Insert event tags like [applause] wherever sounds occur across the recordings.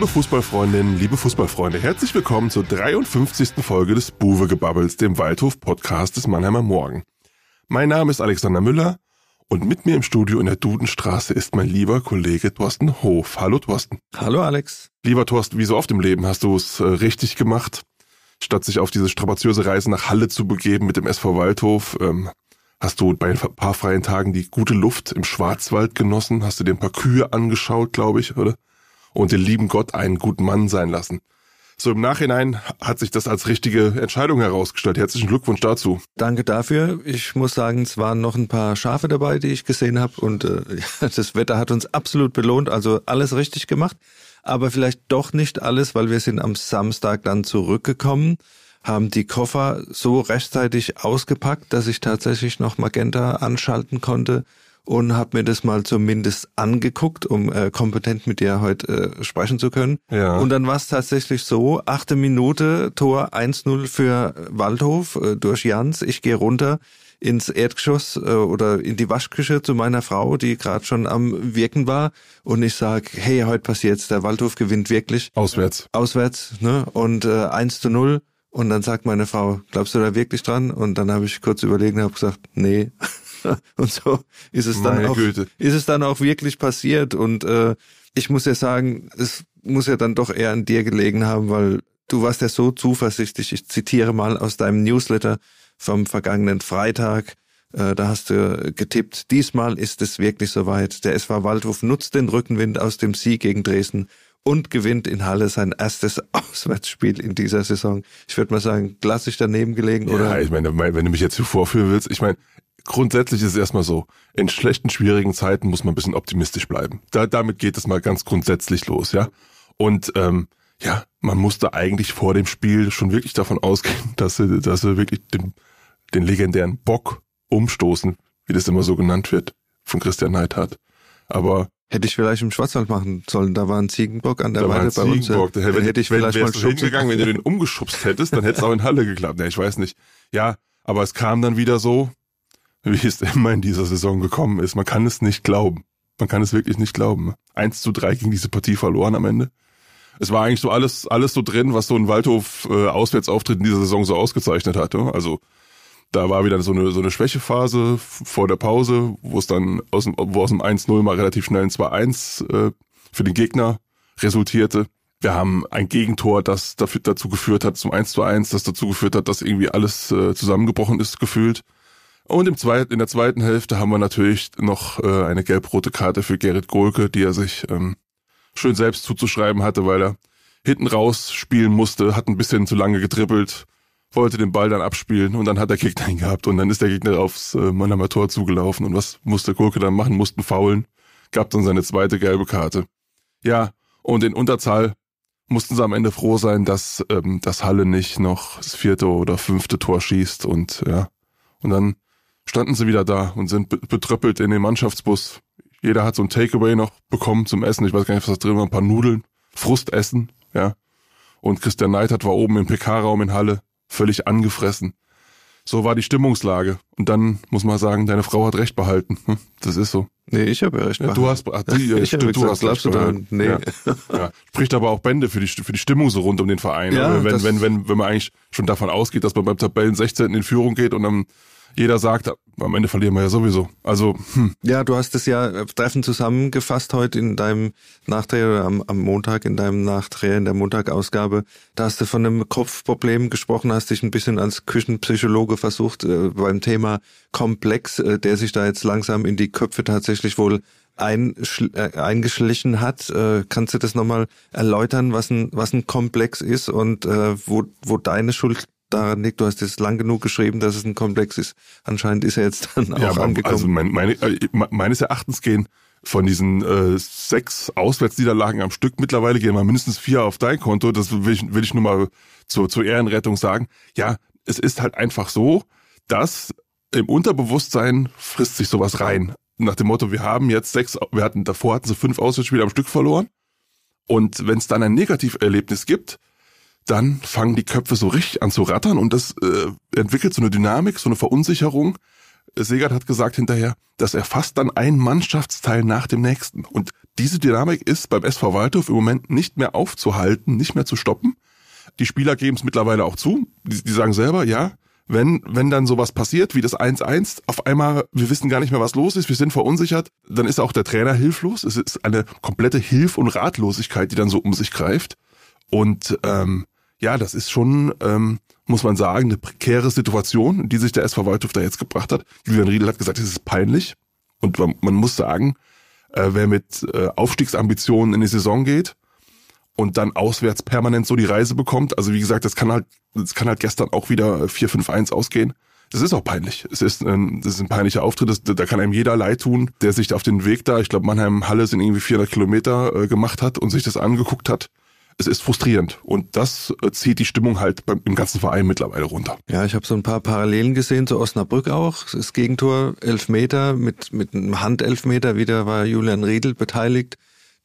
Liebe Fußballfreundinnen, liebe Fußballfreunde, herzlich willkommen zur 53. Folge des Buwe-Gebabbels, dem Waldhof-Podcast des Mannheimer Morgen. Mein Name ist Alexander Müller und mit mir im Studio in der Dudenstraße ist mein lieber Kollege Thorsten Hof. Hallo Thorsten. Hallo Alex. Lieber Thorsten, wie so oft im Leben hast du es äh, richtig gemacht. Statt sich auf diese strapaziöse Reise nach Halle zu begeben mit dem SV Waldhof, ähm, hast du bei ein paar freien Tagen die gute Luft im Schwarzwald genossen, hast du dir ein paar Kühe angeschaut, glaube ich, oder? Und den lieben Gott einen guten Mann sein lassen. So im Nachhinein hat sich das als richtige Entscheidung herausgestellt. Herzlichen Glückwunsch dazu. Danke dafür. Ich muss sagen, es waren noch ein paar Schafe dabei, die ich gesehen habe und äh, [laughs] das Wetter hat uns absolut belohnt, also alles richtig gemacht, aber vielleicht doch nicht alles, weil wir sind am Samstag dann zurückgekommen, haben die Koffer so rechtzeitig ausgepackt, dass ich tatsächlich noch Magenta anschalten konnte und habe mir das mal zumindest angeguckt, um äh, kompetent mit dir heute äh, sprechen zu können. Ja. Und dann war es tatsächlich so, achte Minute, Tor 1-0 für Waldhof äh, durch Jans. Ich gehe runter ins Erdgeschoss äh, oder in die Waschküche zu meiner Frau, die gerade schon am Wirken war. Und ich sag, hey, heute passiert's, der Waldhof gewinnt wirklich. Auswärts. Auswärts, ne? Und äh, 1 zu 0. Und dann sagt meine Frau, glaubst du da wirklich dran? Und dann habe ich kurz überlegt und habe gesagt, nee. [laughs] [laughs] und so ist es dann Meine auch, Güte. ist es dann auch wirklich passiert. Und äh, ich muss ja sagen, es muss ja dann doch eher an dir gelegen haben, weil du warst ja so zuversichtlich. Ich zitiere mal aus deinem Newsletter vom vergangenen Freitag. Äh, da hast du getippt, diesmal ist es wirklich soweit. Der SV Waldhof nutzt den Rückenwind aus dem Sieg gegen Dresden und gewinnt in Halle sein erstes [laughs] Auswärtsspiel in dieser Saison. Ich würde mal sagen, klassisch daneben gelegen, Ja, oder? ich meine, wenn du mich jetzt hier vorführen willst, ich meine, grundsätzlich ist es erstmal so, in schlechten, schwierigen Zeiten muss man ein bisschen optimistisch bleiben. Da, damit geht es mal ganz grundsätzlich los, ja. Und ähm, ja, man musste eigentlich vor dem Spiel schon wirklich davon ausgehen, [laughs] dass sie, dass sie wirklich den, den legendären Bock umstoßen, wie das immer so genannt wird, von Christian Neidhardt. Aber Hätte ich vielleicht im Schwarzwald machen sollen. Da war ein Ziegenbock an der da Weide bei uns. Ziegenbock, da hätte, hätte ich wenn, vielleicht mal hingegangen, wenn du den umgeschubst hättest, dann hätte es auch in Halle geklappt. Ja, ich weiß nicht. Ja, aber es kam dann wieder so, wie es immer in dieser Saison gekommen ist. Man kann es nicht glauben. Man kann es wirklich nicht glauben. 1 zu 3 gegen diese Partie verloren am Ende. Es war eigentlich so alles, alles so drin, was so ein Waldhof äh, in dieser Saison so ausgezeichnet hatte. Also da war wieder so eine, so eine Schwächephase vor der Pause, wo es dann aus dem, wo aus dem 1-0 mal relativ schnell ein 2-1 äh, für den Gegner resultierte. Wir haben ein Gegentor, das dafür, dazu geführt hat, zum 1 zu 1, das dazu geführt hat, dass irgendwie alles äh, zusammengebrochen ist, gefühlt. Und im zweiten, in der zweiten Hälfte haben wir natürlich noch äh, eine gelb-rote Karte für Gerrit Golke, die er sich ähm, schön selbst zuzuschreiben hatte, weil er hinten raus spielen musste, hat ein bisschen zu lange getrippelt, wollte den Ball dann abspielen und dann hat der Gegner ihn gehabt und dann ist der Gegner aufs äh, Mannheimer Tor zugelaufen und was musste Gurke dann machen? Mussten faulen, gab dann seine zweite gelbe Karte. Ja, und in Unterzahl mussten sie am Ende froh sein, dass ähm, das Halle nicht noch das vierte oder fünfte Tor schießt und ja, und dann standen sie wieder da und sind be betröppelt in den Mannschaftsbus. Jeder hat so ein Takeaway noch bekommen zum Essen. Ich weiß gar nicht, was da drin war. Ein paar Nudeln, Frustessen, ja. Und Christian Neidhardt war oben im PK-Raum in Halle, völlig angefressen. So war die Stimmungslage. Und dann muss man sagen, deine Frau hat recht behalten. Hm, Das ist so. Nee, ich habe ja recht. Ja, du hast, ach, die, [laughs] ich stimmt, du hast recht daran? Nee. Ja. Ja. [laughs] Spricht aber auch Bände für die, für die Stimmung so rund um den Verein. Ja, Aber wenn, wenn, wenn, wenn man eigentlich schon davon ausgeht, dass man beim Tabellen 16. in Führung geht und dann jeder sagt, am Ende verlieren wir ja sowieso. Also, hm, Ja, du hast es ja äh, treffend zusammengefasst heute in deinem Nachdreh oder am, am Montag in deinem Nachdreh in der Montagausgabe. Da hast du von einem Kopfproblem gesprochen, hast dich ein bisschen als Küchenpsychologe versucht äh, beim Thema Komplex, äh, der sich da jetzt langsam in die Köpfe tatsächlich wohl äh, eingeschlichen hat. Äh, kannst du das nochmal erläutern, was ein, was ein Komplex ist und wo, wo deine Schuld daran liegt? Du hast jetzt lang genug geschrieben, dass es ein Komplex ist. Anscheinend ist er jetzt dann auch ja, aber angekommen. also mein, meine, äh, meines Erachtens gehen von diesen äh, sechs Auswärtsniederlagen am Stück mittlerweile gehen mal mindestens vier auf dein Konto. Das will ich, will ich nur mal zur, zur Ehrenrettung sagen. Ja, es ist halt einfach so, dass im Unterbewusstsein frisst sich sowas rein. Nach dem Motto, wir haben jetzt sechs, wir hatten davor hatten sie fünf Auswärtsspiele am Stück verloren. Und wenn es dann ein Negativerlebnis gibt, dann fangen die Köpfe so richtig an zu rattern und das äh, entwickelt so eine Dynamik, so eine Verunsicherung. Segert hat gesagt hinterher, das erfasst dann ein Mannschaftsteil nach dem nächsten. Und diese Dynamik ist beim SV Waldhof im Moment nicht mehr aufzuhalten, nicht mehr zu stoppen. Die Spieler geben es mittlerweile auch zu. Die, die sagen selber, ja, wenn, wenn dann sowas passiert, wie das 1-1, auf einmal, wir wissen gar nicht mehr, was los ist, wir sind verunsichert, dann ist auch der Trainer hilflos. Es ist eine komplette Hilf- und Ratlosigkeit, die dann so um sich greift. Und ähm, ja, das ist schon, ähm, muss man sagen, eine prekäre Situation, die sich der SV Waldhof da jetzt gebracht hat. Julian Riedel hat gesagt, es ist peinlich. Und man, man muss sagen, äh, wer mit äh, Aufstiegsambitionen in die Saison geht und dann auswärts permanent so die Reise bekommt, also wie gesagt, das kann halt, das kann halt gestern auch wieder 4-5-1 ausgehen. Das ist auch peinlich. Es ist, ähm, das ist ein peinlicher Auftritt. Das, da kann einem jeder leid tun, der sich auf den Weg da, ich glaube, Mannheim-Halle sind irgendwie 400 Kilometer äh, gemacht hat und sich das angeguckt hat es ist frustrierend und das äh, zieht die Stimmung halt beim, im ganzen Verein mittlerweile runter. Ja, ich habe so ein paar Parallelen gesehen zu Osnabrück auch. Das Gegentor, Elfmeter mit, mit einem Handelfmeter, wieder war Julian Riedel beteiligt,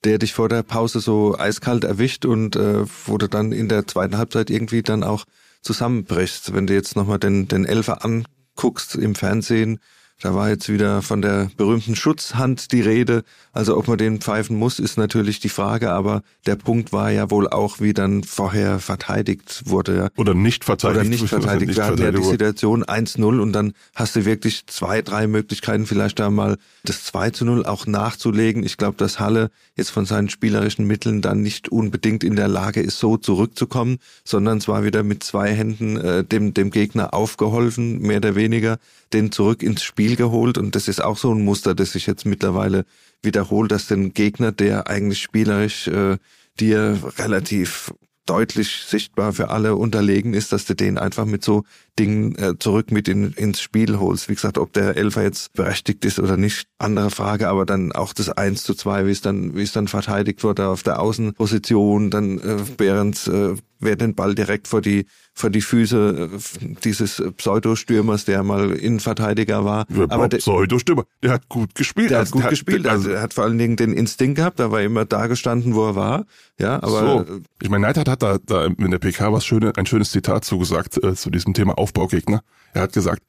der dich vor der Pause so eiskalt erwischt und äh, wurde dann in der zweiten Halbzeit irgendwie dann auch zusammenbrichst. Wenn du jetzt nochmal den, den Elfer anguckst im Fernsehen, da war jetzt wieder von der berühmten Schutzhand die Rede. Also ob man den pfeifen muss, ist natürlich die Frage, aber der Punkt war ja wohl auch, wie dann vorher verteidigt wurde. Oder nicht verteidigt. Oder nicht verteidigt. Nicht Wir hatten ja die Situation 1-0 und dann hast du wirklich zwei, drei Möglichkeiten, vielleicht da mal das 2 0 auch nachzulegen. Ich glaube, dass Halle jetzt von seinen spielerischen Mitteln dann nicht unbedingt in der Lage ist, so zurückzukommen, sondern zwar wieder mit zwei Händen äh, dem, dem Gegner aufgeholfen, mehr oder weniger, den zurück ins Spiel geholt. Und das ist auch so ein Muster, das sich jetzt mittlerweile wiederholt, dass den Gegner, der eigentlich spielerisch äh, dir relativ deutlich sichtbar für alle unterlegen ist, dass du den einfach mit so Dingen äh, zurück mit in, ins Spiel holst. Wie gesagt, ob der Elfer jetzt berechtigt ist oder nicht, andere Frage, aber dann auch das 1 zu 2, wie es dann, wie es dann verteidigt wurde auf der Außenposition, dann äh, Behrens äh, wer den Ball direkt vor die vor die Füße äh, dieses Pseudostürmers, der mal Innenverteidiger war. Ja, aber der Pseudostürmer, der hat gut gespielt. Der hat gut der gespielt. also er hat vor allen Dingen den Instinkt gehabt, da war immer da gestanden, wo er war. Ja, aber so. ich meine, Neidhardt hat da, da in der PK was schöne, ein schönes Zitat zugesagt äh, zu diesem Thema Aufbaugegner. Er hat gesagt,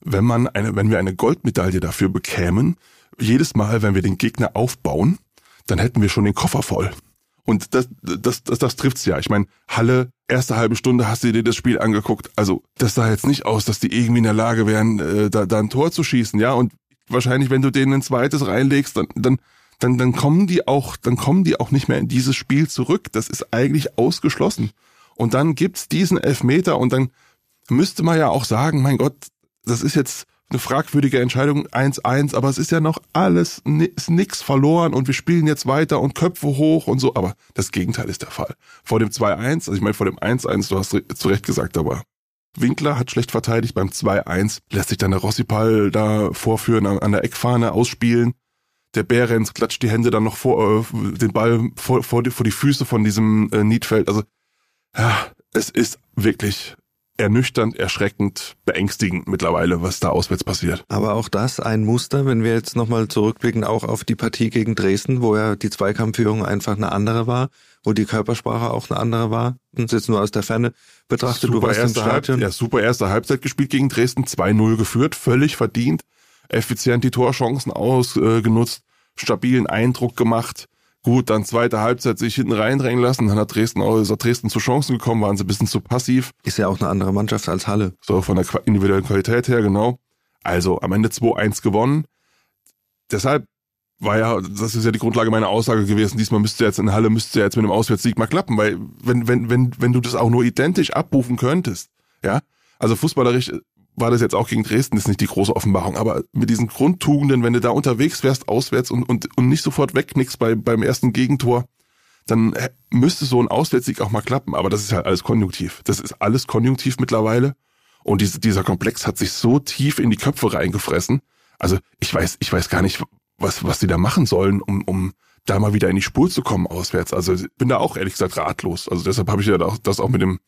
wenn man eine, wenn wir eine Goldmedaille dafür bekämen, jedes Mal, wenn wir den Gegner aufbauen, dann hätten wir schon den Koffer voll. Und das, das, das, das trifft's ja. Ich meine, Halle, erste halbe Stunde hast du dir das Spiel angeguckt. Also das sah jetzt nicht aus, dass die irgendwie in der Lage wären, äh, da, da ein Tor zu schießen, ja. Und wahrscheinlich, wenn du denen ein zweites reinlegst, dann, dann, dann, dann kommen die auch, dann kommen die auch nicht mehr in dieses Spiel zurück. Das ist eigentlich ausgeschlossen. Und dann gibt's diesen Elfmeter und dann müsste man ja auch sagen, mein Gott, das ist jetzt eine fragwürdige Entscheidung 1-1, aber es ist ja noch alles, ist nix verloren und wir spielen jetzt weiter und Köpfe hoch und so, aber das Gegenteil ist der Fall. Vor dem 2-1, also ich meine vor dem 1-1, du hast zu Recht gesagt, aber Winkler hat schlecht verteidigt, beim 2-1 lässt sich dann der Rossipal da vorführen, an der Eckfahne ausspielen. Der Behrens klatscht die Hände dann noch vor, äh, den Ball vor, vor, die, vor die Füße von diesem äh, Niedfeld. Also, ja, es ist wirklich ernüchternd, erschreckend, beängstigend mittlerweile, was da auswärts passiert. Aber auch das ein Muster, wenn wir jetzt nochmal zurückblicken, auch auf die Partie gegen Dresden, wo ja die Zweikampfführung einfach eine andere war, wo die Körpersprache auch eine andere war. Und jetzt nur aus der Ferne betrachtet, super du warst erste im Stadion. ja, super erste Halbzeit gespielt gegen Dresden, 2-0 geführt, völlig verdient, effizient die Torchancen ausgenutzt, stabilen Eindruck gemacht Gut, dann zweite Halbzeit sich hinten reindrängen lassen, dann hat Dresden auch, ist auch Dresden zu Chancen gekommen, waren sie ein bisschen zu passiv. Ist ja auch eine andere Mannschaft als Halle. So, von der individuellen Qualität her, genau. Also, am Ende 2-1 gewonnen. Deshalb war ja, das ist ja die Grundlage meiner Aussage gewesen, diesmal müsste jetzt in Halle, müsste jetzt mit einem Auswärtssieg mal klappen, weil wenn, wenn, wenn, wenn du das auch nur identisch abrufen könntest, ja, also fußballerisch war das jetzt auch gegen Dresden, ist nicht die große Offenbarung, aber mit diesen Grundtugenden, wenn du da unterwegs wärst, auswärts und, und, und nicht sofort wegknickst bei, beim ersten Gegentor, dann müsste so ein Auswärtssieg auch mal klappen. Aber das ist halt alles konjunktiv. Das ist alles konjunktiv mittlerweile. Und diese, dieser Komplex hat sich so tief in die Köpfe reingefressen. Also ich weiß, ich weiß gar nicht, was, was die da machen sollen, um, um da mal wieder in die Spur zu kommen auswärts. Also ich bin da auch ehrlich gesagt ratlos. Also deshalb habe ich ja das auch mit dem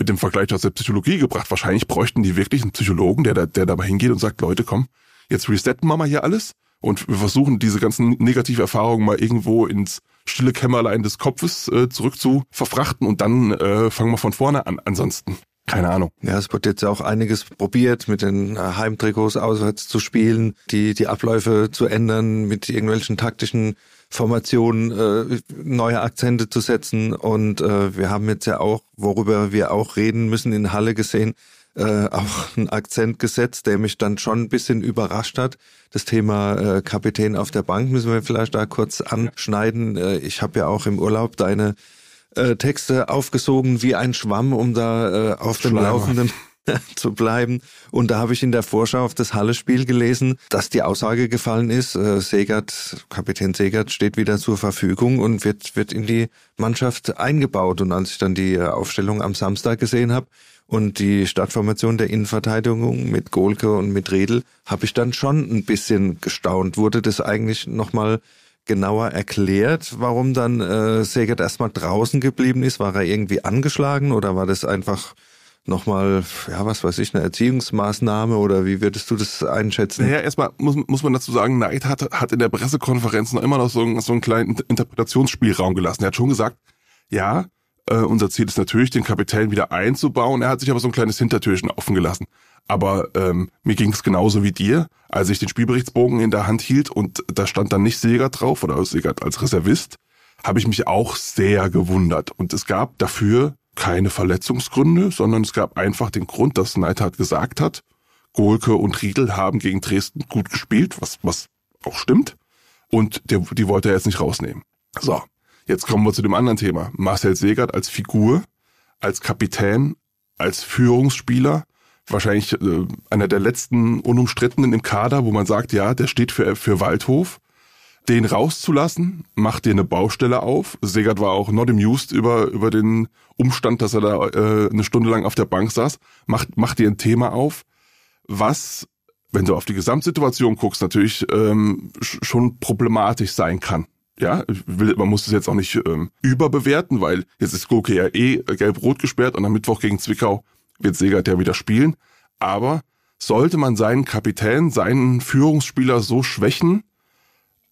mit dem Vergleich aus der Psychologie gebracht. Wahrscheinlich bräuchten die wirklich einen Psychologen, der da, der da mal hingeht und sagt, Leute, komm, jetzt resetten wir mal hier alles und wir versuchen diese ganzen negative Erfahrungen mal irgendwo ins stille Kämmerlein des Kopfes äh, zurück zu verfrachten und dann äh, fangen wir von vorne an. Ansonsten keine Ahnung. Ja, es wird jetzt auch einiges probiert, mit den äh, Heimtrikots auswärts zu spielen, die, die Abläufe zu ändern, mit irgendwelchen taktischen Formation äh, neue Akzente zu setzen. Und äh, wir haben jetzt ja auch, worüber wir auch reden müssen, in Halle gesehen, äh, auch einen Akzent gesetzt, der mich dann schon ein bisschen überrascht hat. Das Thema äh, Kapitän auf der Bank müssen wir vielleicht da kurz anschneiden. Äh, ich habe ja auch im Urlaub deine äh, Texte aufgesogen wie ein Schwamm, um da äh, auf dem. Laufenden [laughs] zu bleiben. Und da habe ich in der Vorschau auf das Halle-Spiel gelesen, dass die Aussage gefallen ist, äh, Segert, Kapitän Segert steht wieder zur Verfügung und wird, wird in die Mannschaft eingebaut. Und als ich dann die äh, Aufstellung am Samstag gesehen habe und die Startformation der Innenverteidigung mit Golke und mit Redl, habe ich dann schon ein bisschen gestaunt. Wurde das eigentlich nochmal genauer erklärt, warum dann äh, Segert erstmal draußen geblieben ist? War er irgendwie angeschlagen oder war das einfach nochmal, ja, was weiß ich, eine Erziehungsmaßnahme oder wie würdest du das einschätzen? Naja, erstmal muss, muss man dazu sagen, Knight hat, hat in der Pressekonferenz noch immer noch so, einen- so einen kleinen Interpretationsspielraum gelassen. Er hat schon gesagt, ja, äh, unser Ziel ist natürlich, den Kapitän wieder einzubauen. Er hat sich aber so ein kleines Hintertürchen offen gelassen. Aber ähm, mir ging es genauso wie dir, als ich den Spielberichtsbogen in der Hand hielt und da stand dann nicht Segert drauf oder Segert als Reservist, habe ich mich auch sehr gewundert. Und es gab dafür keine Verletzungsgründe, sondern es gab einfach den Grund, dass Neidhardt gesagt hat, Golke und Riedel haben gegen Dresden gut gespielt, was, was auch stimmt. Und der, die wollte er jetzt nicht rausnehmen. So, jetzt kommen wir zu dem anderen Thema. Marcel Segert als Figur, als Kapitän, als Führungsspieler, wahrscheinlich äh, einer der letzten unumstrittenen im Kader, wo man sagt, ja, der steht für, für Waldhof. Den rauszulassen, macht dir eine Baustelle auf. Segert war auch not amused über, über den Umstand, dass er da äh, eine Stunde lang auf der Bank saß. Macht, macht dir ein Thema auf, was, wenn du auf die Gesamtsituation guckst, natürlich ähm, sch- schon problematisch sein kann. Ja, man muss es jetzt auch nicht ähm, überbewerten, weil jetzt ist Goke ja eh gelb-rot gesperrt und am Mittwoch gegen Zwickau wird Segert ja wieder spielen. Aber sollte man seinen Kapitän, seinen Führungsspieler so schwächen,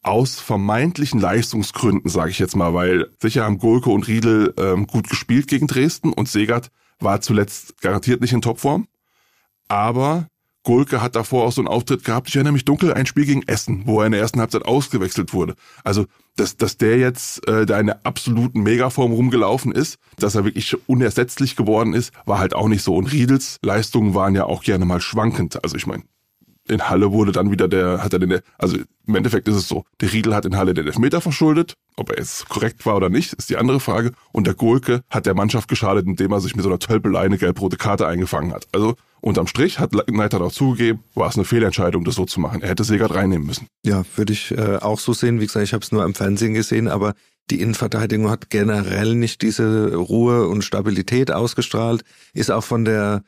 aus vermeintlichen Leistungsgründen, sage ich jetzt mal, weil sicher haben Golke und Riedel ähm, gut gespielt gegen Dresden und Segert war zuletzt garantiert nicht in Topform. Aber Golke hat davor auch so einen Auftritt gehabt, ich erinnere mich dunkel, ein Spiel gegen Essen, wo er in der ersten Halbzeit ausgewechselt wurde. Also, dass, dass der jetzt äh, da in der absoluten Megaform rumgelaufen ist, dass er wirklich unersetzlich geworden ist, war halt auch nicht so. Und Riedels Leistungen waren ja auch gerne mal schwankend. Also ich meine, in Halle wurde dann wieder der, hat er den, also im Endeffekt ist es so, der Riedel hat in Halle den Elfmeter verschuldet, ob er jetzt korrekt war oder nicht, ist die andere Frage. Und der Golke hat der Mannschaft geschadet, indem er sich mit so einer Tölpelei eine gelb-rote Karte eingefangen hat. Also unterm Strich hat Neidhardt auch zugegeben, war es eine Fehlentscheidung, das so zu machen. Er hätte Segert reinnehmen müssen. Ja, würde ich äh, auch so sehen. Wie gesagt, ich habe es nur am Fernsehen gesehen, aber die Innenverteidigung hat generell nicht diese Ruhe und Stabilität ausgestrahlt, ist auch von der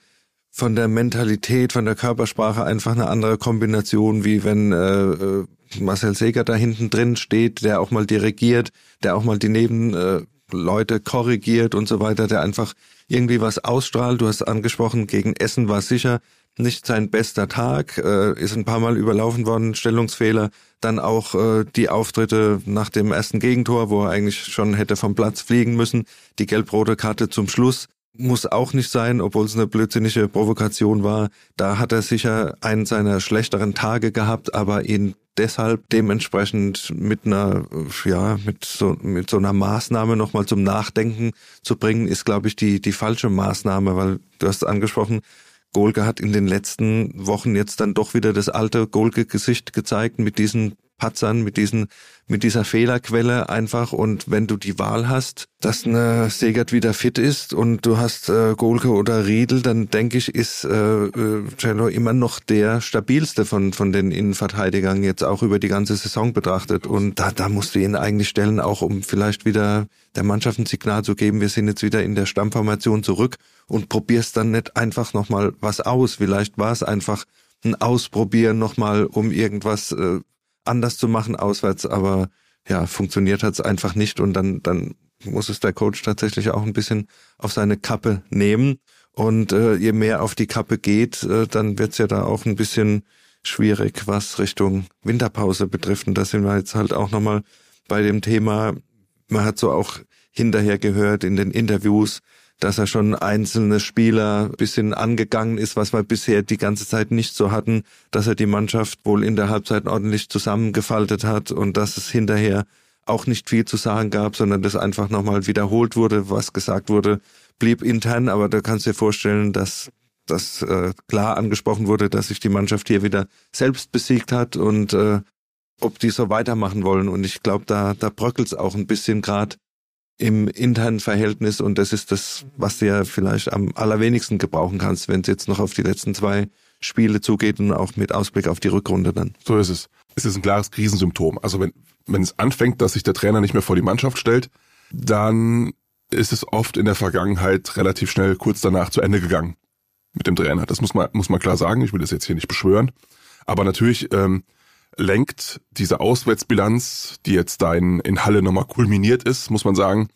von der Mentalität, von der Körpersprache einfach eine andere Kombination, wie wenn äh, äh, Marcel Seger da hinten drin steht, der auch mal dirigiert, der auch mal die Nebenleute äh, korrigiert und so weiter, der einfach irgendwie was ausstrahlt. Du hast angesprochen, gegen Essen war sicher nicht sein bester Tag, äh, ist ein paar Mal überlaufen worden, Stellungsfehler, dann auch äh, die Auftritte nach dem ersten Gegentor, wo er eigentlich schon hätte vom Platz fliegen müssen, die gelb-rote Karte zum Schluss muss auch nicht sein, obwohl es eine blödsinnige Provokation war. Da hat er sicher einen seiner schlechteren Tage gehabt, aber ihn deshalb dementsprechend mit einer, ja, mit so, mit so einer Maßnahme nochmal zum Nachdenken zu bringen, ist, glaube ich, die, die falsche Maßnahme, weil du hast angesprochen, Golke hat in den letzten Wochen jetzt dann doch wieder das alte Golke-Gesicht gezeigt mit diesen Patzern, mit diesen, mit dieser Fehlerquelle einfach. Und wenn du die Wahl hast, dass eine Segert wieder fit ist und du hast äh, Golke oder Riedel, dann denke ich, ist äh, äh, Cello immer noch der stabilste von, von den Innenverteidigern jetzt auch über die ganze Saison betrachtet. Und da, da musst du ihn eigentlich stellen, auch um vielleicht wieder der Mannschaft ein Signal zu geben, wir sind jetzt wieder in der Stammformation zurück und probierst dann nicht einfach nochmal was aus. Vielleicht war es einfach ein Ausprobieren nochmal, um irgendwas äh, anders zu machen auswärts, aber ja, funktioniert hat's einfach nicht und dann, dann muss es der Coach tatsächlich auch ein bisschen auf seine Kappe nehmen. Und äh, je mehr auf die Kappe geht, äh, dann wird's ja da auch ein bisschen schwierig, was Richtung Winterpause betrifft. Und da sind wir jetzt halt auch nochmal bei dem Thema, man hat so auch hinterher gehört in den Interviews, dass er schon einzelne Spieler bisschen angegangen ist, was wir bisher die ganze Zeit nicht so hatten, dass er die Mannschaft wohl in der Halbzeit ordentlich zusammengefaltet hat und dass es hinterher auch nicht viel zu sagen gab, sondern das einfach nochmal wiederholt wurde, was gesagt wurde, blieb intern, aber da kannst du dir vorstellen, dass das äh, klar angesprochen wurde, dass sich die Mannschaft hier wieder selbst besiegt hat und äh, ob die so weitermachen wollen. Und ich glaube, da, da bröckelt es auch ein bisschen gerade im internen Verhältnis und das ist das, was du ja vielleicht am allerwenigsten gebrauchen kannst, wenn es jetzt noch auf die letzten zwei Spiele zugeht und auch mit Ausblick auf die Rückrunde dann. So ist es. Es ist ein klares Krisensymptom. Also wenn, wenn es anfängt, dass sich der Trainer nicht mehr vor die Mannschaft stellt, dann ist es oft in der Vergangenheit relativ schnell kurz danach zu Ende gegangen mit dem Trainer. Das muss man, muss man klar sagen. Ich will das jetzt hier nicht beschwören. Aber natürlich ähm, lenkt diese Auswärtsbilanz, die jetzt da in, in Halle nochmal kulminiert ist, muss man sagen,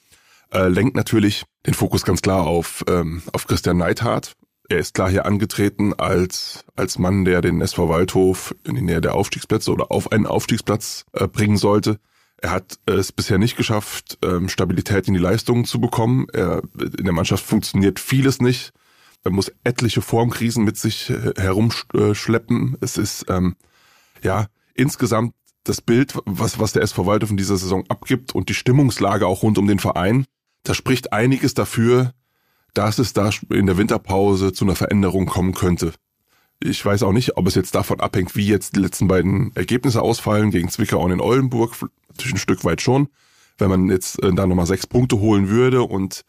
äh, lenkt natürlich den Fokus ganz klar auf, ähm, auf Christian Neithardt. Er ist klar hier angetreten als, als Mann, der den SV Waldhof in die Nähe der Aufstiegsplätze oder auf einen Aufstiegsplatz äh, bringen sollte. Er hat es bisher nicht geschafft, ähm, Stabilität in die Leistungen zu bekommen. Er, in der Mannschaft funktioniert vieles nicht. Er muss etliche Formkrisen mit sich äh, herumschleppen. Es ist ähm, ja insgesamt das Bild, was, was der SV Waldhof in dieser Saison abgibt und die Stimmungslage auch rund um den Verein, da spricht einiges dafür, dass es da in der Winterpause zu einer Veränderung kommen könnte. Ich weiß auch nicht, ob es jetzt davon abhängt, wie jetzt die letzten beiden Ergebnisse ausfallen gegen Zwickau und in Oldenburg. Natürlich ein Stück weit schon. Wenn man jetzt äh, da nochmal sechs Punkte holen würde und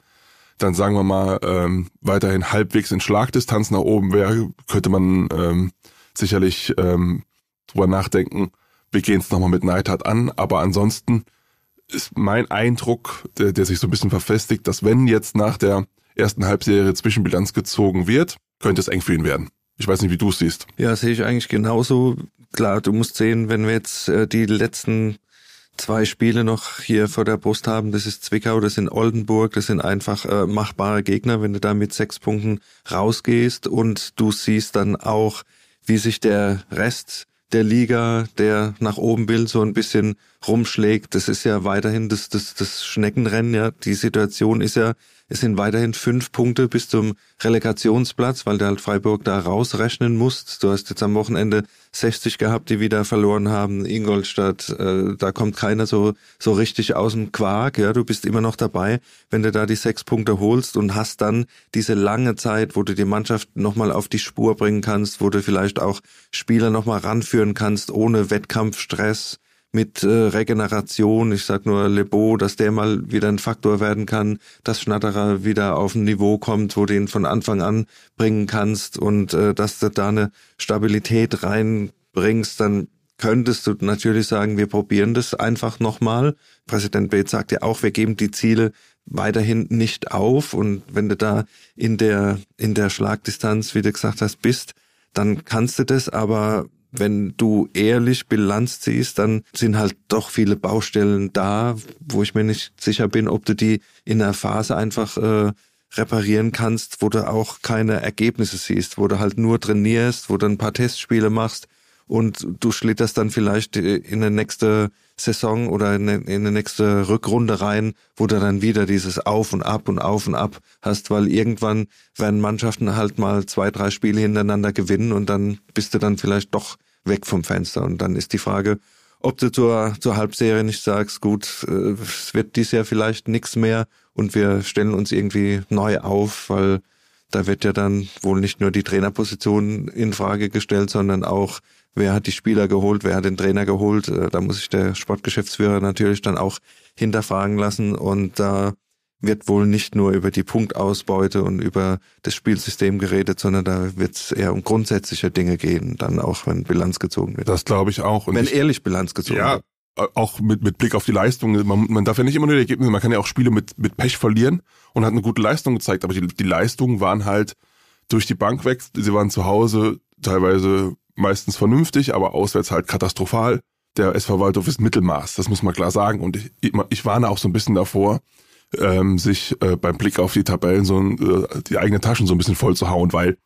dann sagen wir mal ähm, weiterhin halbwegs in Schlagdistanz nach oben wäre, könnte man ähm, sicherlich ähm, drüber nachdenken, wir gehen es nochmal mit Neidhardt an, aber ansonsten ist mein Eindruck, der, der sich so ein bisschen verfestigt, dass wenn jetzt nach der ersten Halbserie Zwischenbilanz gezogen wird, könnte es eng für ihn werden. Ich weiß nicht, wie du es siehst. Ja, sehe ich eigentlich genauso. Klar, du musst sehen, wenn wir jetzt äh, die letzten zwei Spiele noch hier vor der Brust haben, das ist Zwickau, das sind Oldenburg, das sind einfach äh, machbare Gegner, wenn du da mit sechs Punkten rausgehst und du siehst dann auch, wie sich der Rest der Liga, der nach oben will, so ein bisschen rumschlägt. Das ist ja weiterhin das, das, das Schneckenrennen, ja. Die Situation ist ja es sind weiterhin fünf Punkte bis zum Relegationsplatz, weil du halt Freiburg da rausrechnen musst. Du hast jetzt am Wochenende 60 gehabt, die wieder verloren haben. Ingolstadt, äh, da kommt keiner so, so richtig aus dem Quark. Ja, du bist immer noch dabei, wenn du da die sechs Punkte holst und hast dann diese lange Zeit, wo du die Mannschaft nochmal auf die Spur bringen kannst, wo du vielleicht auch Spieler nochmal ranführen kannst, ohne Wettkampfstress mit äh, Regeneration. Ich sag nur Lebo, dass der mal wieder ein Faktor werden kann, dass Schnatterer wieder auf ein Niveau kommt, wo du ihn von Anfang an bringen kannst und äh, dass du da eine Stabilität reinbringst, dann könntest du natürlich sagen, wir probieren das einfach nochmal. Präsident Beth sagt ja auch, wir geben die Ziele weiterhin nicht auf und wenn du da in der, in der Schlagdistanz, wie du gesagt hast, bist, dann kannst du das, aber wenn du ehrlich Bilanz ziehst, dann sind halt doch viele Baustellen da, wo ich mir nicht sicher bin, ob du die in der Phase einfach äh, reparieren kannst, wo du auch keine Ergebnisse siehst, wo du halt nur trainierst, wo du ein paar Testspiele machst und du schlitterst dann vielleicht in eine nächste Saison oder in eine, nächste Rückrunde rein, wo du dann wieder dieses Auf und Ab und Auf und Ab hast, weil irgendwann werden Mannschaften halt mal zwei, drei Spiele hintereinander gewinnen und dann bist du dann vielleicht doch weg vom Fenster. Und dann ist die Frage, ob du zur, zur Halbserie nicht sagst, gut, äh, es wird dies Jahr vielleicht nichts mehr und wir stellen uns irgendwie neu auf, weil da wird ja dann wohl nicht nur die Trainerposition in Frage gestellt, sondern auch, wer hat die Spieler geholt, wer hat den Trainer geholt. Äh, da muss sich der Sportgeschäftsführer natürlich dann auch hinterfragen lassen und da wird wohl nicht nur über die Punktausbeute und über das Spielsystem geredet, sondern da wird es eher um grundsätzliche Dinge gehen, dann auch wenn Bilanz gezogen wird. Das glaube ich auch. Und wenn ich, ehrlich Bilanz gezogen ja, wird. Ja, auch mit, mit Blick auf die Leistung. Man, man darf ja nicht immer nur die Ergebnisse, man kann ja auch Spiele mit, mit Pech verlieren und hat eine gute Leistung gezeigt, aber die, die Leistungen waren halt durch die Bank weg. Sie waren zu Hause teilweise meistens vernünftig, aber auswärts halt katastrophal. Der SV Waldhof ist Mittelmaß, das muss man klar sagen. Und ich, ich warne auch so ein bisschen davor, ähm, sich äh, beim Blick auf die Tabellen so äh, die eigenen Taschen so ein bisschen voll zu hauen, weil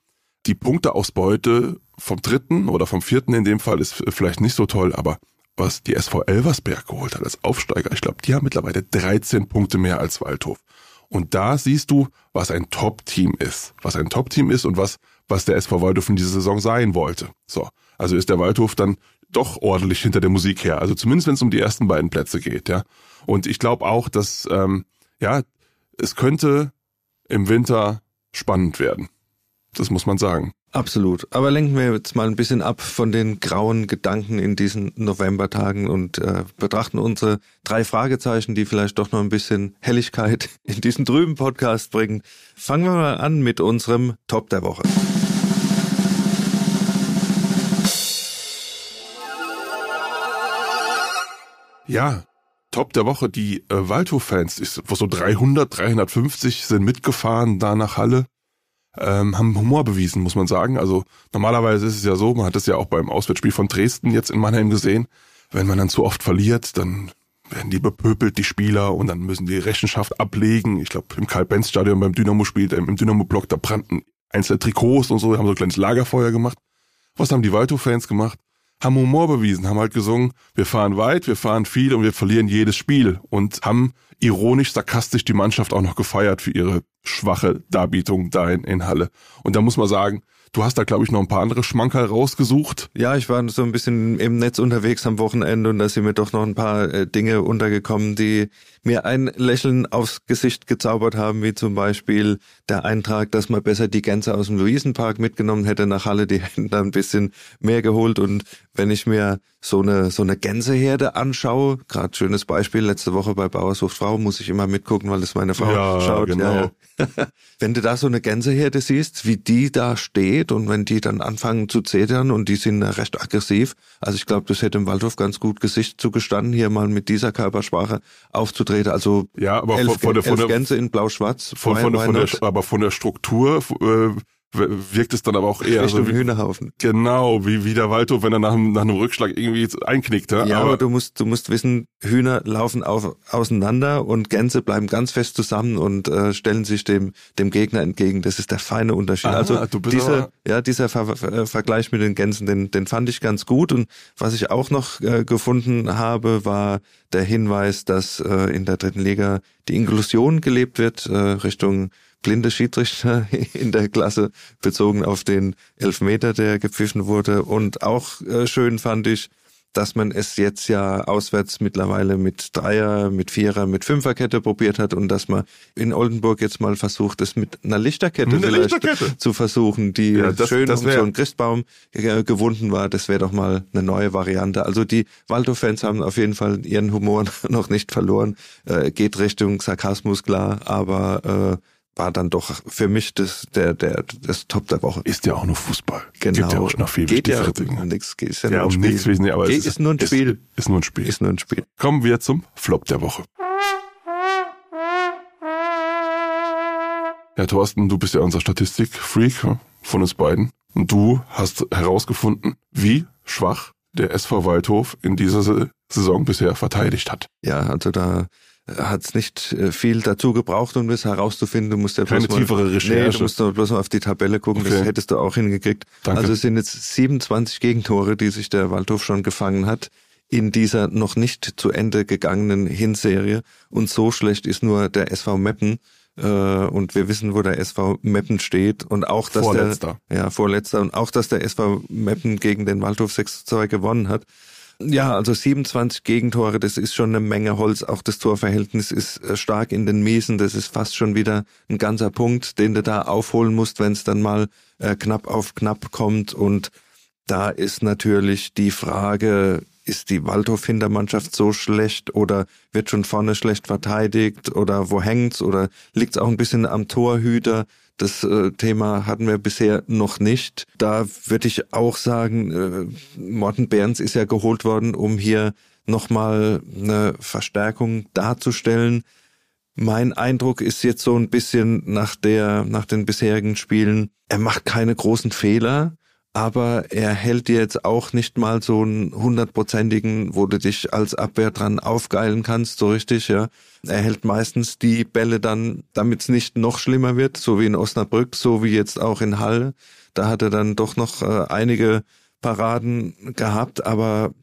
die Punkteausbeute vom dritten oder vom vierten in dem Fall ist vielleicht nicht so toll, aber was die SV Elversberg geholt hat als Aufsteiger, ich glaube, die haben mittlerweile 13 Punkte mehr als Waldhof. Und da siehst du, was ein Top-Team ist. Was ein Top-Team ist und was, was der SV Waldhof in dieser Saison sein wollte. So. Also ist der Waldhof dann doch ordentlich hinter der Musik her. Also zumindest wenn es um die ersten beiden Plätze geht, ja. Und ich glaube auch, dass ähm, ja, es könnte im Winter spannend werden. Das muss man sagen. Absolut. Aber lenken wir jetzt mal ein bisschen ab von den grauen Gedanken in diesen Novembertagen und äh, betrachten unsere drei Fragezeichen, die vielleicht doch noch ein bisschen Helligkeit [laughs] in diesen trüben Podcast bringen. Fangen wir mal an mit unserem Top der Woche. Ja, Top der Woche, die äh, Waldhof-Fans, so 300, 350 sind mitgefahren da nach Halle ähm, haben Humor bewiesen, muss man sagen. Also normalerweise ist es ja so, man hat es ja auch beim Auswärtsspiel von Dresden jetzt in Mannheim gesehen, wenn man dann zu oft verliert, dann werden die bepöbelt, die Spieler, und dann müssen die Rechenschaft ablegen. Ich glaube, im Karl-Benz-Stadion beim Dynamo-Spiel, im Dynamo-Block, da brannten einzelne Trikots und so, haben so ein kleines Lagerfeuer gemacht. Was haben die Waldhof-Fans gemacht? Haben Humor bewiesen, haben halt gesungen, wir fahren weit, wir fahren viel und wir verlieren jedes Spiel und haben ironisch, sarkastisch die Mannschaft auch noch gefeiert für ihre schwache Darbietung da in, Halle. Und da muss man sagen, Du hast da, glaube ich, noch ein paar andere Schmankerl rausgesucht. Ja, ich war so ein bisschen im Netz unterwegs am Wochenende und da sind mir doch noch ein paar äh, Dinge untergekommen, die mir ein Lächeln aufs Gesicht gezaubert haben, wie zum Beispiel der Eintrag, dass man besser die Gänse aus dem Luisenpark mitgenommen hätte nach Halle, die [laughs] hätten da ein bisschen mehr geholt und wenn ich mir so eine so eine Gänseherde anschaue, gerade schönes Beispiel letzte Woche bei Bauershof Frau, muss ich immer mitgucken, weil das meine Frau ja, schaut. Genau. Ja, [laughs] wenn du da so eine Gänseherde siehst, wie die da steht und wenn die dann anfangen zu zetern und die sind recht aggressiv, also ich glaube, das hätte im Waldhof ganz gut Gesicht zugestanden, hier mal mit dieser Körpersprache aufzutreten. Also ja, aber elf, von, von der, von elf Gänse in Blau-Schwarz. Von, von, von der, aber von der Struktur äh, wirkt es dann aber auch eher Richtung so wie, Hühnerhaufen. Genau, wie, wie der Waldhof, wenn er nach, nach einem Rückschlag irgendwie einknickt. Ja, ja aber, aber, du musst, du musst wissen, Hühner laufen auf, auseinander und Gänse bleiben ganz fest zusammen und äh, stellen sich dem, dem Gegner entgegen. Das ist der feine Unterschied. Aha, also diese, ja, dieser Ver Ver Vergleich mit den Gänsen, den, den fand ich ganz gut. Und was ich auch noch äh, gefunden habe, war der Hinweis, dass äh, in der dritten Liga die Inklusion gelebt wird, äh, Richtung blinde Schiedsrichter [laughs] in der Klasse bezogen auf den Elfmeter, der gepfiffen wurde. Und auch äh, schön fand ich, dass man es jetzt ja auswärts mittlerweile mit Dreier, mit Vierer, mit Fünferkette probiert hat und dass man in Oldenburg jetzt mal versucht, es mit einer Lichterkette Eine vielleicht Lichterkette. zu versuchen, die ja, das, schön das um so einen Christbaum gewunden war. Das wäre doch mal eine neue Variante. Also die Waldhof-Fans haben auf jeden Fall ihren Humor [laughs] noch nicht verloren. Äh, geht Richtung Sarkasmus klar, aber äh, war dann doch für mich das, der, der, das Top der Woche. Ist ja auch nur Fußball. Genau. Gibt ja auch noch viel Geht ja Dinge. Nix, ist ja, ja nur um ein nichts Spiel. wissen, aber Geht, es ist, nur ein Spiel. Ist, ist nur ein Spiel. Ist nur ein Spiel. Kommen wir zum Flop der Woche. Ja, Thorsten, du bist ja unser Statistikfreak von uns beiden. Und du hast herausgefunden, wie schwach der SV Waldhof in dieser Saison bisher verteidigt hat. Ja, also da hat es nicht äh, viel dazu gebraucht, um das herauszufinden. Du musst ja Keine bloß tiefere mal, Recherche. Nee, du musst doch bloß mal auf die Tabelle gucken, okay. das hättest du auch hingekriegt. Danke. Also es sind jetzt 27 Gegentore, die sich der Waldhof schon gefangen hat in dieser noch nicht zu Ende gegangenen Hinserie. Und so schlecht ist nur der SV Meppen. Äh, und wir wissen, wo der SV Meppen steht. Und auch, dass Vorletzter. der, ja, Vorletzter. Und auch, dass der SV Meppen gegen den Waldhof 6-2 gewonnen hat. Ja, also 27 Gegentore, das ist schon eine Menge Holz. Auch das Torverhältnis ist äh, stark in den Miesen. Das ist fast schon wieder ein ganzer Punkt, den du da aufholen musst, wenn es dann mal äh, knapp auf knapp kommt. Und da ist natürlich die Frage, ist die Waldhof-Hintermannschaft so schlecht oder wird schon vorne schlecht verteidigt oder wo hängt's oder liegt's auch ein bisschen am Torhüter? Das äh, Thema hatten wir bisher noch nicht. Da würde ich auch sagen, äh, Morten Behrens ist ja geholt worden, um hier nochmal eine Verstärkung darzustellen. Mein Eindruck ist jetzt so ein bisschen nach der, nach den bisherigen Spielen, er macht keine großen Fehler aber er hält dir jetzt auch nicht mal so einen hundertprozentigen, wo du dich als Abwehr dran aufgeilen kannst, so richtig, ja. Er hält meistens die Bälle dann, damit es nicht noch schlimmer wird, so wie in Osnabrück, so wie jetzt auch in Halle. Da hat er dann doch noch äh, einige Paraden gehabt, aber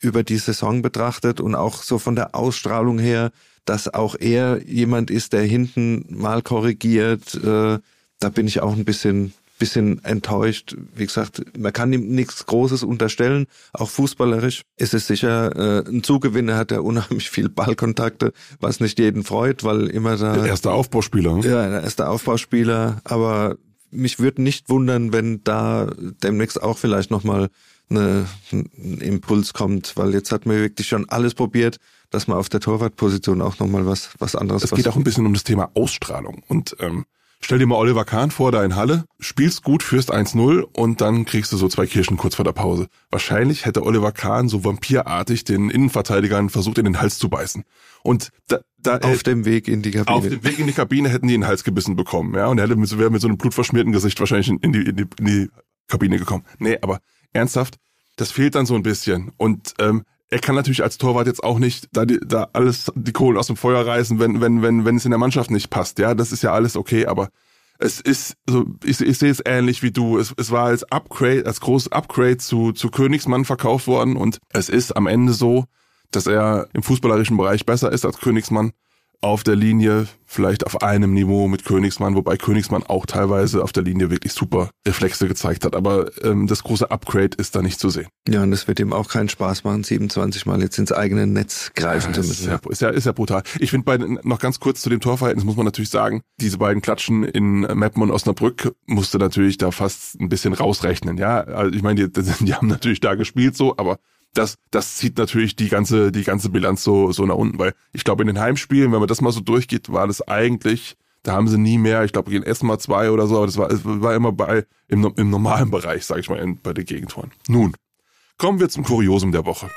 über die Saison betrachtet und auch so von der Ausstrahlung her, dass auch er jemand ist, der hinten mal korrigiert, äh, da bin ich auch ein bisschen bisschen enttäuscht. Wie gesagt, man kann ihm nichts Großes unterstellen. Auch fußballerisch ist es sicher äh, ein Zugewinner, hat er unheimlich viel Ballkontakte, was nicht jeden freut, weil immer da... Der erste Aufbauspieler. Ne? Ja, der erste Aufbauspieler, aber mich würde nicht wundern, wenn da demnächst auch vielleicht nochmal eine, ein Impuls kommt, weil jetzt hat man wirklich schon alles probiert, dass man auf der Torwartposition auch nochmal was, was anderes. Es geht auch ein bisschen um das Thema Ausstrahlung. Und ähm, stell dir mal Oliver Kahn vor, da in Halle, spielst gut, führst 1-0 und dann kriegst du so zwei Kirschen kurz vor der Pause. Wahrscheinlich hätte Oliver Kahn so vampirartig den Innenverteidigern versucht, in den Hals zu beißen. Und da, da, auf äh, dem Weg in die Kabine. Auf dem Weg in die Kabine hätten die in den Hals gebissen bekommen, ja. Und er hätte mit, wäre mit so einem blutverschmierten Gesicht wahrscheinlich in die, in die, in die Kabine gekommen. Nee, aber ernsthaft, das fehlt dann so ein bisschen. Und ähm, er kann natürlich als Torwart jetzt auch nicht da, die, da alles die Kohlen aus dem Feuer reißen, wenn, wenn, wenn, wenn es in der Mannschaft nicht passt. Ja, das ist ja alles okay, aber es ist so, ich, ich sehe es ähnlich wie du. Es, es war als Upgrade, als großes Upgrade zu, zu Königsmann verkauft worden und es ist am Ende so, dass er im fußballerischen Bereich besser ist als Königsmann auf der Linie, vielleicht auf einem Niveau mit Königsmann, wobei Königsmann auch teilweise auf der Linie wirklich super Reflexe gezeigt hat. Aber ähm, das große Upgrade ist da nicht zu sehen. Ja, und es wird ihm auch keinen Spaß machen, 27 Mal jetzt ins eigene Netz greifen ja, zu müssen. Ist ja, ist ja, ist ja brutal. Ich finde noch ganz kurz zu dem Torverhältnis muss man natürlich sagen, diese beiden Klatschen in Meppen und Osnabrück musste natürlich da fast ein bisschen rausrechnen. Ja, also ich meine, die, die haben natürlich da gespielt so, aber das, das zieht natürlich die ganze, die ganze Bilanz so, so nach unten, weil ich glaube, in den Heimspielen, wenn man das mal so durchgeht, war das eigentlich, da haben sie nie mehr, ich glaube, gegen Essen mal zwei oder so, aber das war, es war immer bei, im, im normalen Bereich, sage ich mal, in, bei den Gegentoren. Nun, kommen wir zum Kuriosum der Woche.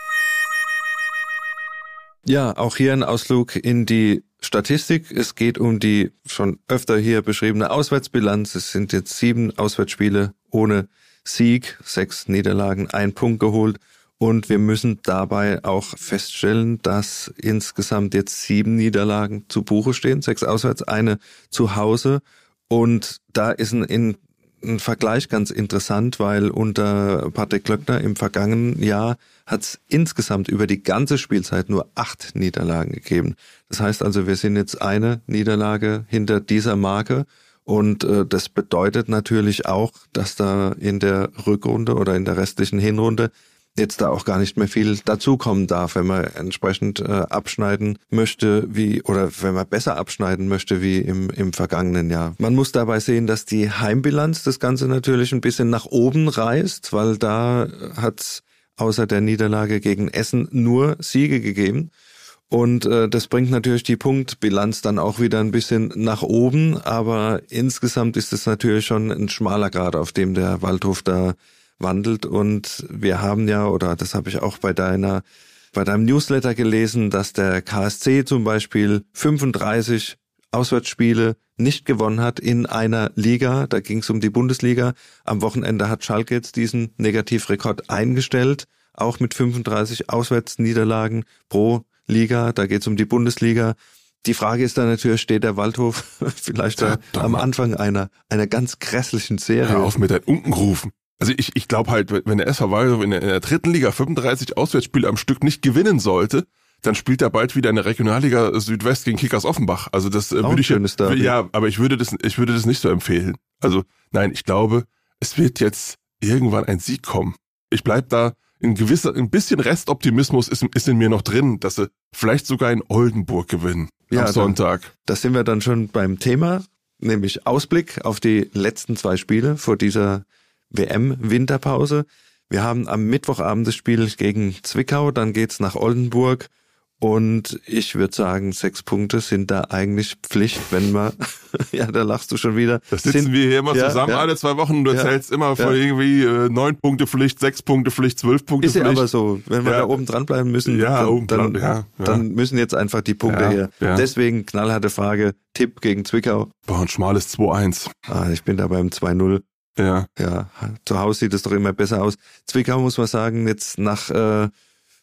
Ja, auch hier ein Ausflug in die Statistik. Es geht um die schon öfter hier beschriebene Auswärtsbilanz. Es sind jetzt sieben Auswärtsspiele ohne Sieg, sechs Niederlagen, ein Punkt geholt. Und wir müssen dabei auch feststellen, dass insgesamt jetzt sieben Niederlagen zu Buche stehen, sechs auswärts, eine zu Hause. Und da ist ein, ein Vergleich ganz interessant, weil unter Patrick Klöckner im vergangenen Jahr hat es insgesamt über die ganze Spielzeit nur acht Niederlagen gegeben. Das heißt also, wir sind jetzt eine Niederlage hinter dieser Marke. Und äh, das bedeutet natürlich auch, dass da in der Rückrunde oder in der restlichen Hinrunde jetzt da auch gar nicht mehr viel dazukommen darf, wenn man entsprechend äh, abschneiden möchte, wie oder wenn man besser abschneiden möchte wie im, im vergangenen Jahr. Man muss dabei sehen, dass die Heimbilanz das Ganze natürlich ein bisschen nach oben reißt, weil da hat's außer der Niederlage gegen Essen nur Siege gegeben. Und äh, das bringt natürlich die Punktbilanz dann auch wieder ein bisschen nach oben, aber insgesamt ist es natürlich schon ein schmaler Grad, auf dem der Waldhof da wandelt. Und wir haben ja, oder das habe ich auch bei deiner, bei deinem Newsletter gelesen, dass der KSC zum Beispiel 35 Auswärtsspiele nicht gewonnen hat in einer Liga. Da ging es um die Bundesliga. Am Wochenende hat Schalke jetzt diesen Negativrekord eingestellt, auch mit 35 Auswärtsniederlagen pro Liga. Da geht es um die Bundesliga. Die Frage ist dann natürlich, steht der Waldhof [laughs] vielleicht ja, am Anfang einer, einer ganz grässlichen Serie? Hör auf mit deinen Unkenrufen. Also ich, ich glaube halt, wenn der SV Waldhof in der, in der dritten Liga 35 Auswärtsspiele am Stück nicht gewinnen sollte, dann spielt er bald wieder in der Regionalliga Südwest gegen Kickers Offenbach. Also das äh, würde ich ja, ja, aber ich würde das, ich würde das nicht so empfehlen. Also nein, ich glaube, es wird jetzt irgendwann ein Sieg kommen. Ich bleib da ein gewisser, ein bisschen Restoptimismus ist, ist in mir noch drin, dass sie vielleicht sogar in Oldenburg gewinnen ja, am Sonntag. Da, das sind wir dann schon beim Thema, nämlich Ausblick auf die letzten zwei Spiele vor dieser WM-Winterpause. Wir haben am Mittwochabend das Spiel gegen Zwickau, dann geht's nach Oldenburg und ich würde sagen, sechs Punkte sind da eigentlich Pflicht, wenn man, [laughs] ja, da lachst du schon wieder. Das sitzen sind, wir hier immer ja, zusammen ja. alle zwei Wochen. Du erzählst ja, immer von irgendwie äh, neun Punkte Pflicht, sechs Punkte Pflicht, zwölf Punkte Ist Pflicht. Ist ja aber so, wenn wir da oben dranbleiben müssen, ja, dann, oben dran, dann, dann müssen jetzt einfach die Punkte her. Deswegen knallharte Frage, Tipp gegen Zwickau. Boah, ein schmales 2-1. Ah, ich bin da beim 2-0. Ja. Ja, zu Hause sieht es doch immer besser aus. Zwickau muss man sagen, jetzt nach äh,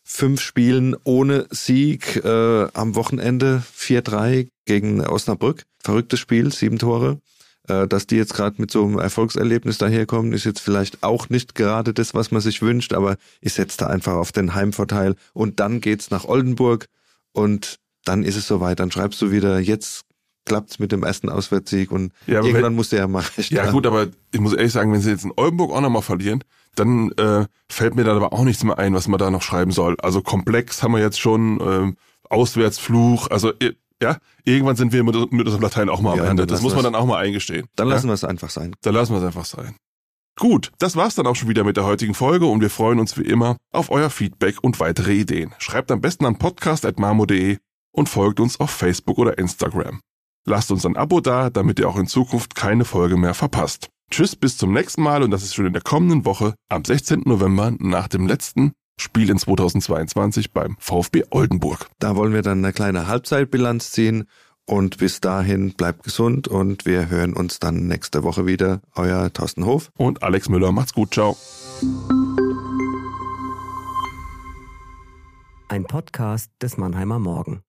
fünf Spielen ohne Sieg äh, am Wochenende 4-3 gegen Osnabrück. Verrücktes Spiel, sieben Tore. Äh, dass die jetzt gerade mit so einem Erfolgserlebnis daherkommen, ist jetzt vielleicht auch nicht gerade das, was man sich wünscht, aber ich setze da einfach auf den Heimvorteil. Und dann geht's nach Oldenburg und dann ist es soweit. Dann schreibst du wieder, jetzt klappt's mit dem ersten Auswärtssieg und Ja, irgendwann wenn- muss der ja mal Ja gut, aber ich muss ehrlich sagen, wenn sie jetzt in Oldenburg auch nochmal verlieren, dann äh, fällt mir da aber auch nichts mehr ein, was man da noch schreiben soll. Also komplex haben wir jetzt schon, ähm, Auswärtsfluch, also ja, irgendwann sind wir mit, mit unserem Latein auch mal am Ja, Ende. dann Das muss man dann auch mal eingestehen. Dann ja? lassen wir es einfach sein. Dann lassen wir es einfach sein. Gut, das war's dann auch schon wieder mit der heutigen Folge und wir freuen uns wie immer auf euer Feedback und weitere Ideen. Schreibt am besten an podcast.marmo.de und folgt uns auf Facebook oder Instagram. Lasst uns ein Abo da, damit ihr auch in Zukunft keine Folge mehr verpasst. Tschüss, bis zum nächsten Mal und das ist schon in der kommenden Woche am 16. November nach dem letzten Spiel in 2022 beim VfB Oldenburg. Da wollen wir dann eine kleine Halbzeitbilanz ziehen und bis dahin bleibt gesund und wir hören uns dann nächste Woche wieder. Euer Thorsten Hof. Und Alex Müller, macht's gut, ciao. Ein Podcast des Mannheimer Morgen.